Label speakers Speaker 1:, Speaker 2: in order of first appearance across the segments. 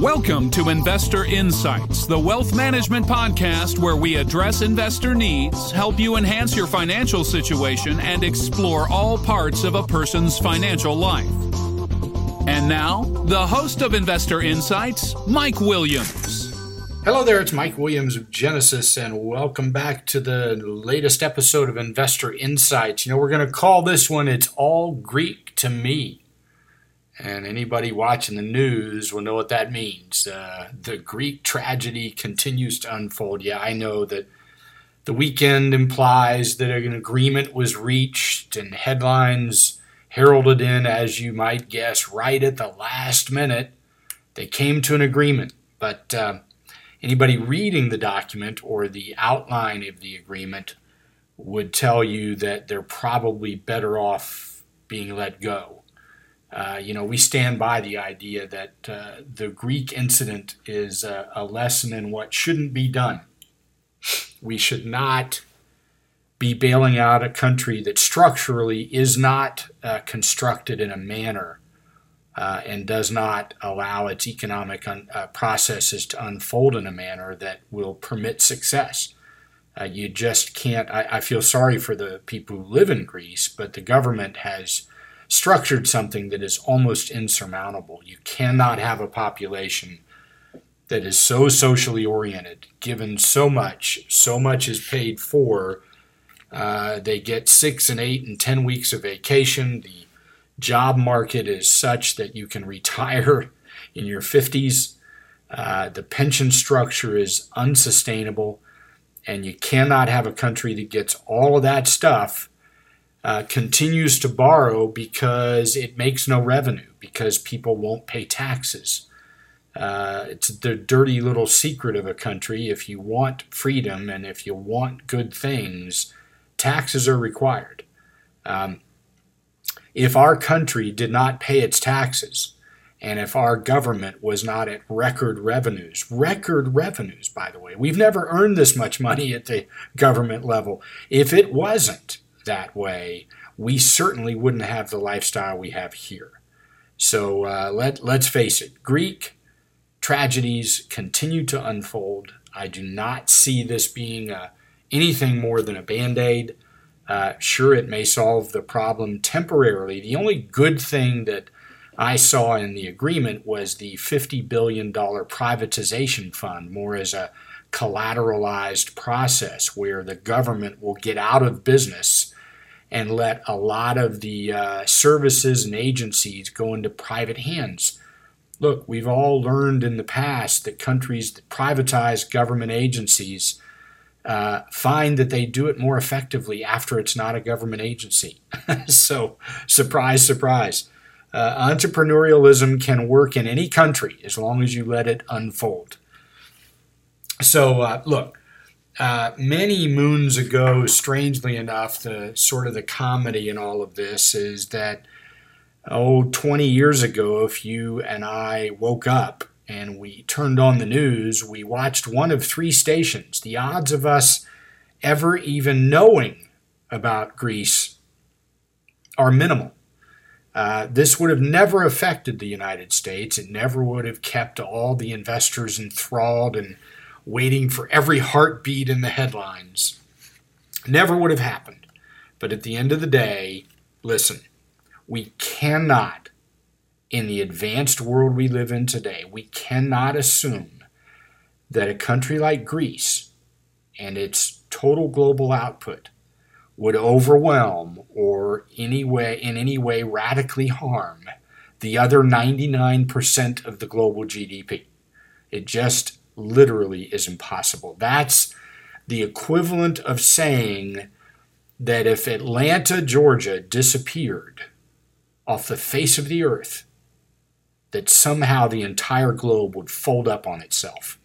Speaker 1: Welcome to Investor Insights, the wealth management podcast where we address investor needs, help you enhance your financial situation, and explore all parts of a person's financial life. And now, the host of Investor Insights, Mike Williams.
Speaker 2: Hello there, it's Mike Williams of Genesis, and welcome back to the latest episode of Investor Insights. You know, we're going to call this one It's All Greek to Me. And anybody watching the news will know what that means. Uh, the Greek tragedy continues to unfold. Yeah, I know that the weekend implies that an agreement was reached, and headlines heralded in, as you might guess, right at the last minute. They came to an agreement. But uh, anybody reading the document or the outline of the agreement would tell you that they're probably better off being let go. Uh, you know, we stand by the idea that uh, the Greek incident is a, a, lesson in what shouldn't be done. We should not be bailing out a country that structurally is not uh, constructed in a manner uh, and does not allow its economic un- uh, processes to unfold in a manner that will permit success. you just can't. I, I feel sorry for the people who live in Greece, but the government has structured something that is almost insurmountable. You cannot have a population that is so socially oriented, given so much, so much is paid for. Uh, they get six and eight and ten weeks of vacation. The job market is such that you can retire in your 50s. Uh, the pension structure is unsustainable, and you cannot have a country that gets all of that stuff uh, continues to borrow because it makes no revenue, because people won't pay taxes. Uh, it's the dirty little secret of a country. If you want freedom and if you want good things, taxes are required. Um, if our country did not pay its taxes, and if our government was not at record revenues, record revenues, by the way, we've never earned this much money at the government level. If it wasn't, that way, we certainly wouldn't have the lifestyle we have here. So uh, let, let's face it, Greek tragedies continue to unfold. I do not see this being a, uh, anything more than a band aid. Uh, sure, it may solve the problem temporarily. The only good thing that I saw in the agreement was the $50 billion privatization fund, more as a collateralized process where the government will get out of business and let a lot of the uh, services and agencies go into private hands. Look, we've all learned in the past that countries that privatize government agencies uh, find that they do it more effectively after it's not a government agency. so, surprise, surprise. Uh, entrepreneurialism can work in any country as long as you let it unfold. So, uh, look, uh, many moons ago, strangely enough, the sort of the comedy in all of this is that, oh, 20 years ago, if you and I woke up and we turned on the news, we watched one of three stations. The odds of us ever even knowing about Greece are minimal. Uh, this would have never affected the United States. It never would have kept all the investors enthralled and waiting for every heartbeat in the headlines. Never would have happened. But at the end of the day, listen, we cannot, in the advanced world we live in today, we cannot assume that a country like Greece and its total global output would overwhelm or any way, in any way radically harm the other 99% of the global GDP. It just literally is impossible. That's the equivalent of saying that if Atlanta, Georgia disappeared off the face of the earth, that somehow the entire globe would fold up on itself.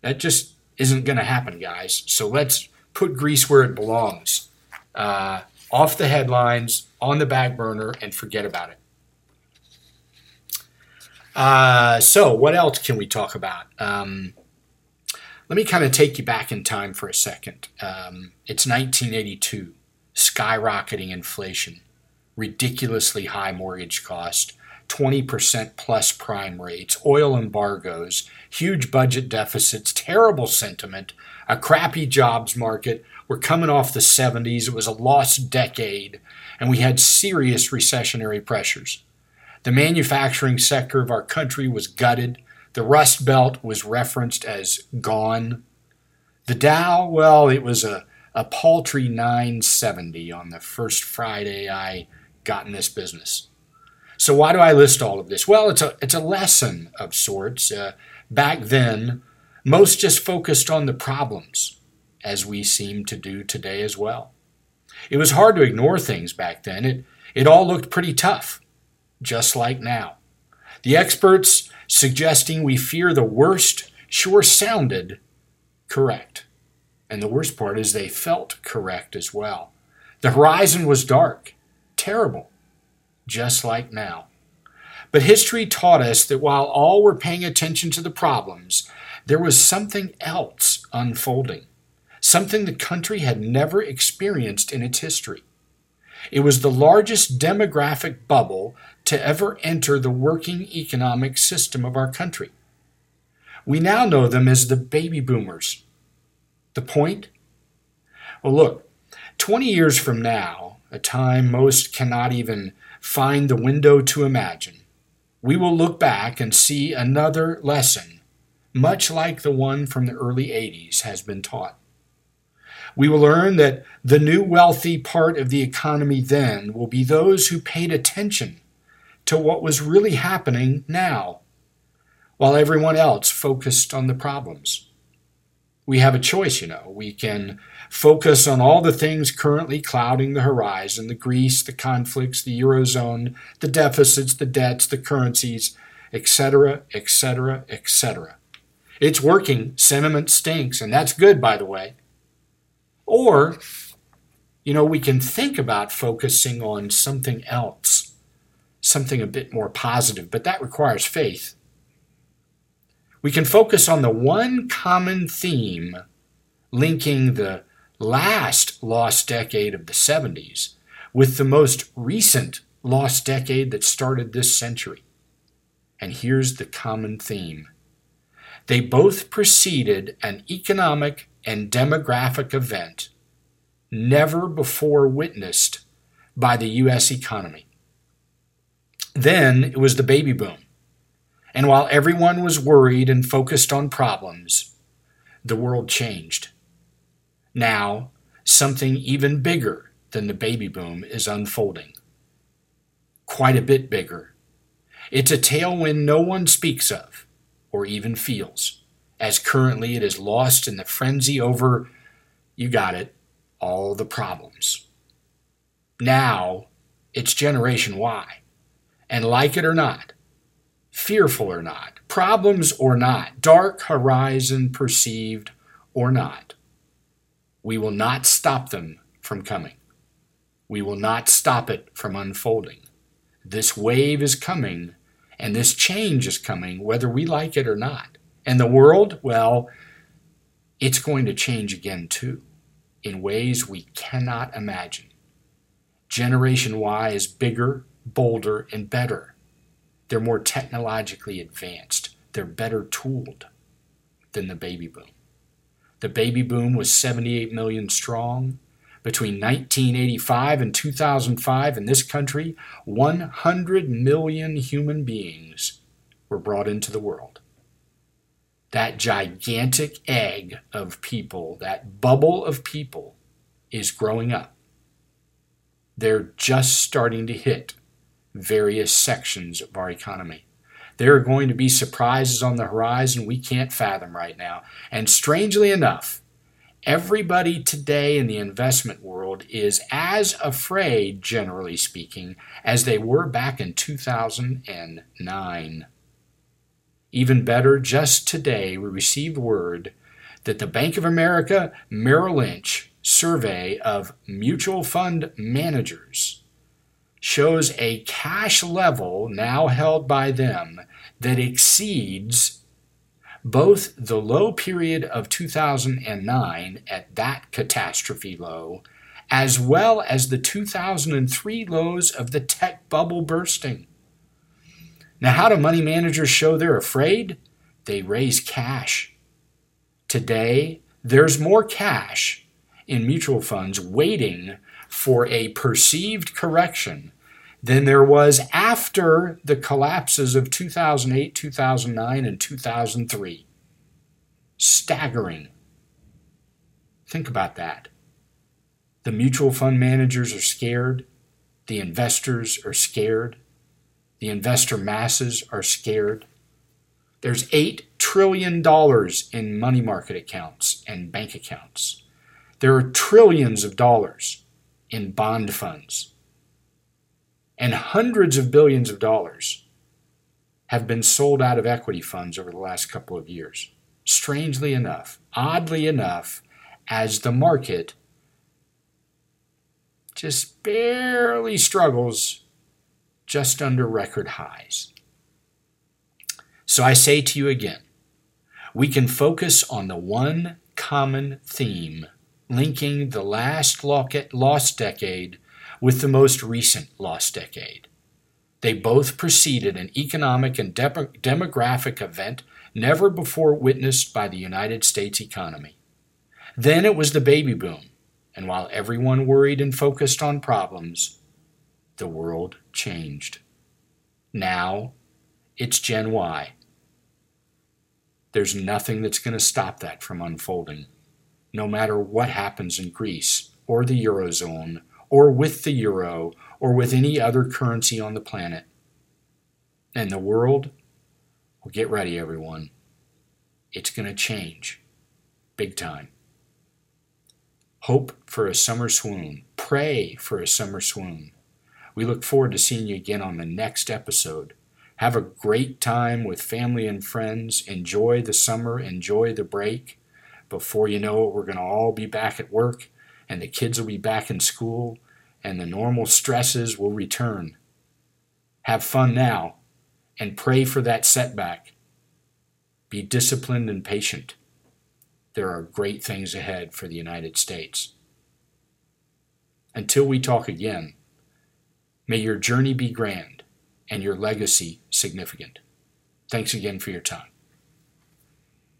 Speaker 2: That just isn't going to happen, guys. So let's put Greece where it belongs. Uh, off the headlines, on the back burner, and forget about it. Uh, so, what else can we talk about? Um, Let me kind of take you back in time for a second. Um, it's 1982, skyrocketing inflation, ridiculously high mortgage cost, 20% plus prime rates, oil embargoes, huge budget deficits, terrible sentiment, a crappy jobs market. We're coming off the 70s. It was a lost decade, and we had serious recessionary pressures. The manufacturing sector of our country was gutted. The Rust Belt was referenced as gone. The Dow, well, it was a, a paltry 970 on the first Friday I got in this business. So why do I list all of this? Well, it's a it's a lesson of sorts. Uh, back then, most just focused on the problems, as we seem to do today as well. It was hard to ignore things back then. It it all looked pretty tough, just like now. The experts suggesting we fear the worst sure sounded correct. And the worst part is they felt correct as well. The horizon was dark, terrible, just like now. But history taught us that while all were paying attention to the problems, there was something else unfolding, something the country had never experienced in its history. It was the largest demographic bubble to ever enter the working economic system of our country. We now know them as the baby boomers. The point? Well, look, 20 years from now, a time most cannot even find the window to imagine, we will look back and see another lesson, much like the one from the early 80s has been taught. We will learn that the new wealthy part of the economy then will be those who paid attention to what was really happening now, while everyone else focused on the problems. We have a choice, you know. We can focus on all the things currently clouding the horizon the Greece, the conflicts, the Eurozone, the deficits, the debts, the currencies, etc., etc., etc. It's working. Sentiment stinks, and that's good, by the way. Or, you know, we can think about focusing on something else, something a bit more positive, but that requires faith. We can focus on the one common theme linking the last lost decade of the 70s with the most recent lost decade that started this century. And here's the common theme they both preceded an economic and demographic event never before witnessed by the U.S. economy. Then it was the baby boom. And while everyone was worried and focused on problems, the world changed. Now, something even bigger than the baby boom is unfolding. Quite a bit bigger. It's a tailwind no one speaks of or even feels as currently it is lost in the frenzy over, you got it, all the problems. Now it's Generation Y. And like it or not, fearful or not, problems or not, dark horizon perceived or not, we will not stop them from coming. We will not stop it from unfolding. This wave is coming, and this change is coming, whether we like it or not. And the world, well, it's going to change again too, in ways we cannot imagine. Generation Y is bigger, bolder, and better. They're more technologically advanced. They're better tooled than the baby boom. The baby boom was 78 million strong. Between 1985 and 2005 in this country, 100 million human beings were brought into the world that gigantic egg of people, that bubble of people, is growing up. They're just starting to hit various sections of our economy. There are going to be surprises on the horizon we can't fathom right now. And strangely enough, everybody today in the investment world is as afraid, generally speaking, as they were back in 2009. Even better, just today we received word that the Bank of America Merrill Lynch survey of mutual fund managers shows a cash level now held by them that exceeds Both the low period of 2009 at that catastrophe low, as well as the 2003 lows of the tech bubble bursting. Now, how do money managers show they're afraid? They raise cash. Today, there's more cash in mutual funds waiting for a perceived correction than there was after the collapses of 2008, 2009, and 2003. Staggering. Think about that. The mutual fund managers are scared. The investors are scared. The investor masses are scared. There's $8 trillion in money market accounts and bank accounts. There are trillions of dollars in bond funds and hundreds of billions of dollars have been sold out of equity funds over the last couple of years. Strangely enough, oddly enough, as the market just barely struggles just under record highs. So I say to you again, we can focus on the one common theme linking the last lost decade with the most recent lost decade. They both preceded an economic and de- demographic event never before witnessed by the United States economy. Then it was the baby boom, and while everyone worried and focused on problems, the world changed. Now it's Gen Y. There's nothing that's going to stop that from unfolding, no matter what happens in Greece or the Eurozone or with the euro or with any other currency on the planet. And the world, well, get ready, everyone. It's going to change big time. Hope for a summer swoon. Pray for a summer swoon. We look forward to seeing you again on the next episode. Have a great time with family and friends. Enjoy the summer, enjoy the break. Before you know it, we're going to all be back at work and the kids will be back in school, and the normal stresses will return. Have fun now, and pray for that setback. Be disciplined and patient. There are great things ahead for the United States. Until we talk again, may your journey be grand and your legacy significant. Thanks again for your time.